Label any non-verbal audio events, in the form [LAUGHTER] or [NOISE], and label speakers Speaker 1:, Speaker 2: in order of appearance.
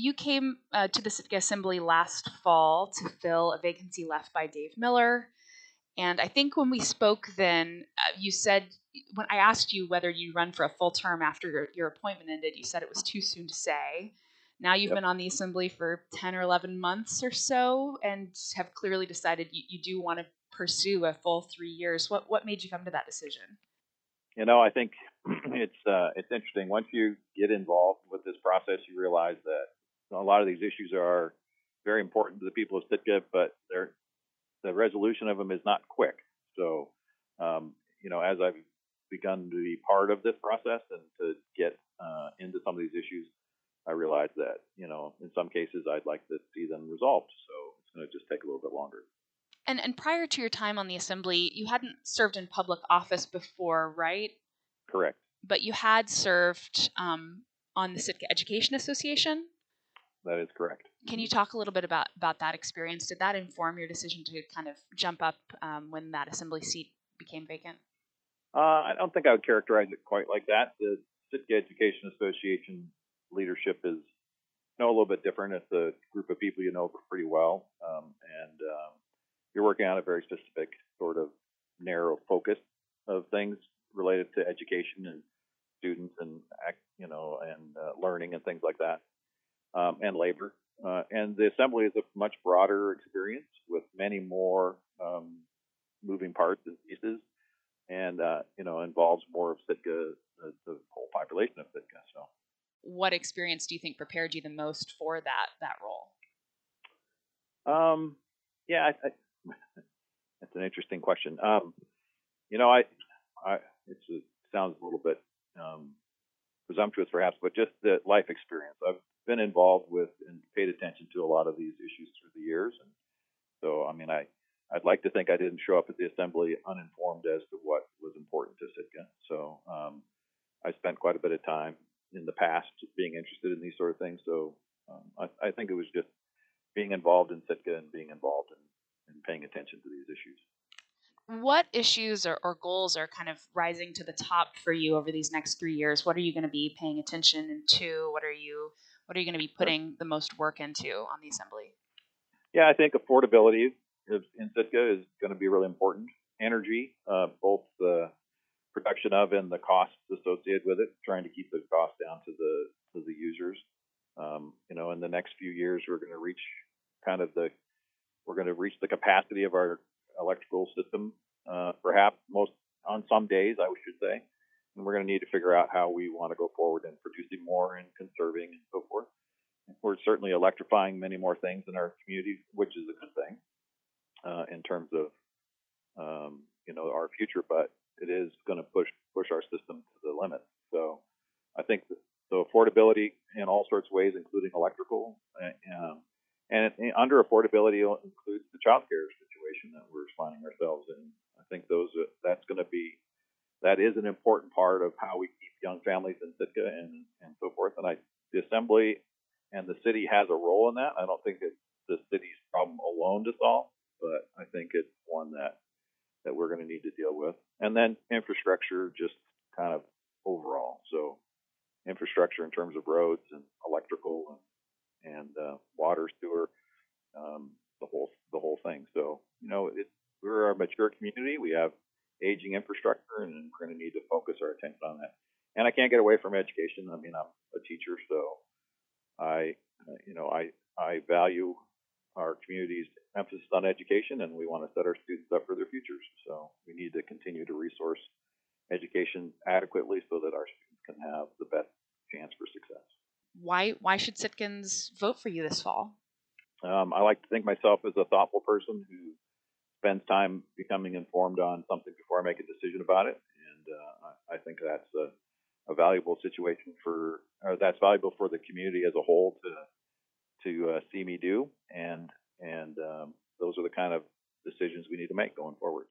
Speaker 1: you came uh, to the Sitka Assembly last fall to fill a vacancy left by Dave Miller. And I think when we spoke then, uh, you said, when I asked you whether you'd run for a full term after your, your appointment ended, you said it was too soon to say. Now you've
Speaker 2: Yep.
Speaker 1: been on the Assembly for 10 or 11 months or so and have clearly decided you, you do want to pursue a full three years. What, what made you come to that decision?
Speaker 2: You know, I think [CLEARS THROAT] it's uh, it's interesting. Once you get involved with this process, you realize that a lot of these issues are very important to the people of Sitka, but they're, the resolution of them is not quick. So, um, you know, as I've begun to be part of this process and to get uh, into some of these issues, I realize that you know, in some cases, I'd like to see them resolved. So it's going to just take a little bit longer.
Speaker 1: And, and prior to your time on the Assembly, you hadn't served in public office before, right?
Speaker 2: Correct.
Speaker 1: But you had served um, on the Sitka Education Association.
Speaker 2: That is correct.
Speaker 1: Can you talk a little bit about, about that experience? Did that inform your decision to kind of jump up um, when that assembly seat became vacant?
Speaker 2: Uh, I don't think I would characterize it quite like that. The Sitka Education Association leadership is you know, a little bit different. It's a group of people you know pretty well, um, and um, you're working on a very specific sort of narrow focus of things related to education and students and you know and uh, learning and things like that, um, and labor. Uh, and the assembly is a much broader experience with many more um, moving parts and pieces and uh, you know involves more of Sitka, the, the whole population of Sitka. So
Speaker 1: What experience do you think prepared you the most for that that role?
Speaker 2: um, yeah, I, I, [LAUGHS] that's an interesting question. Um, you know, I, I it's, it sounds a little bit um, presumptuous perhaps, but just the life experience. I've been involved with and paid attention to a lot of these issues through the years, and so I mean, I I'd like to think I didn't show up at the assembly uninformed as to what was important to Sitka. So um, I spent quite a bit of time in the past being interested in these sort of things. So um, I, I think it was just being involved in Sitka and being involved in, in paying attention to these issues.
Speaker 1: What issues or, or goals are kind of rising to the top for you over these next three years? What are you going to be paying attention to? What are you what are you going to be putting the most work into on the assembly?
Speaker 2: Yeah, I think affordability in Sitka is going to be really important. Energy, uh, both the production of and the costs associated with it, trying to keep the cost down to the to the users. Um, you know, in the next few years, we're going to reach kind of the we're going to reach the capacity of our electrical system, uh, perhaps most on some days, I should say. And we're going to need to figure out how we want to go forward in producing more and conserving and so. We're certainly electrifying many more things in our community, which is a good thing uh, in terms of um, you know our future. But it is going to push push our system to the limit. So I think that, so affordability in all sorts of ways, including electrical, uh, um, and it, under affordability includes the child care situation that we're finding ourselves in. I think those that's going to be that is an important part of how we keep young families in Sitka and and so forth. And I the assembly the city has a role in that. I don't think it's the city's problem alone to solve, but I think it's one that that we're going to need to deal with. And then infrastructure, just kind of overall. So infrastructure in terms of roads and electrical and and uh, water, sewer, um, the whole the whole thing. So you know, it, we're a mature community. We have aging infrastructure, and we're going to need to focus our attention on that. And I can't get away from education. I mean, I'm a teacher, so I, uh, you know, I I value our community's emphasis on education, and we want to set our students up for their futures. So we need to continue to resource education adequately so that our students can have the best chance for success.
Speaker 1: Why why should Sitkans vote for you this fall?
Speaker 2: Um, I like to think myself as a thoughtful person who spends time becoming informed on something before I make a decision about it, and uh, I, I think that's a, a valuable situation for, or that's valuable for the community as a whole to to uh, see me do, and and um, those are the kind of decisions we need to make going forward.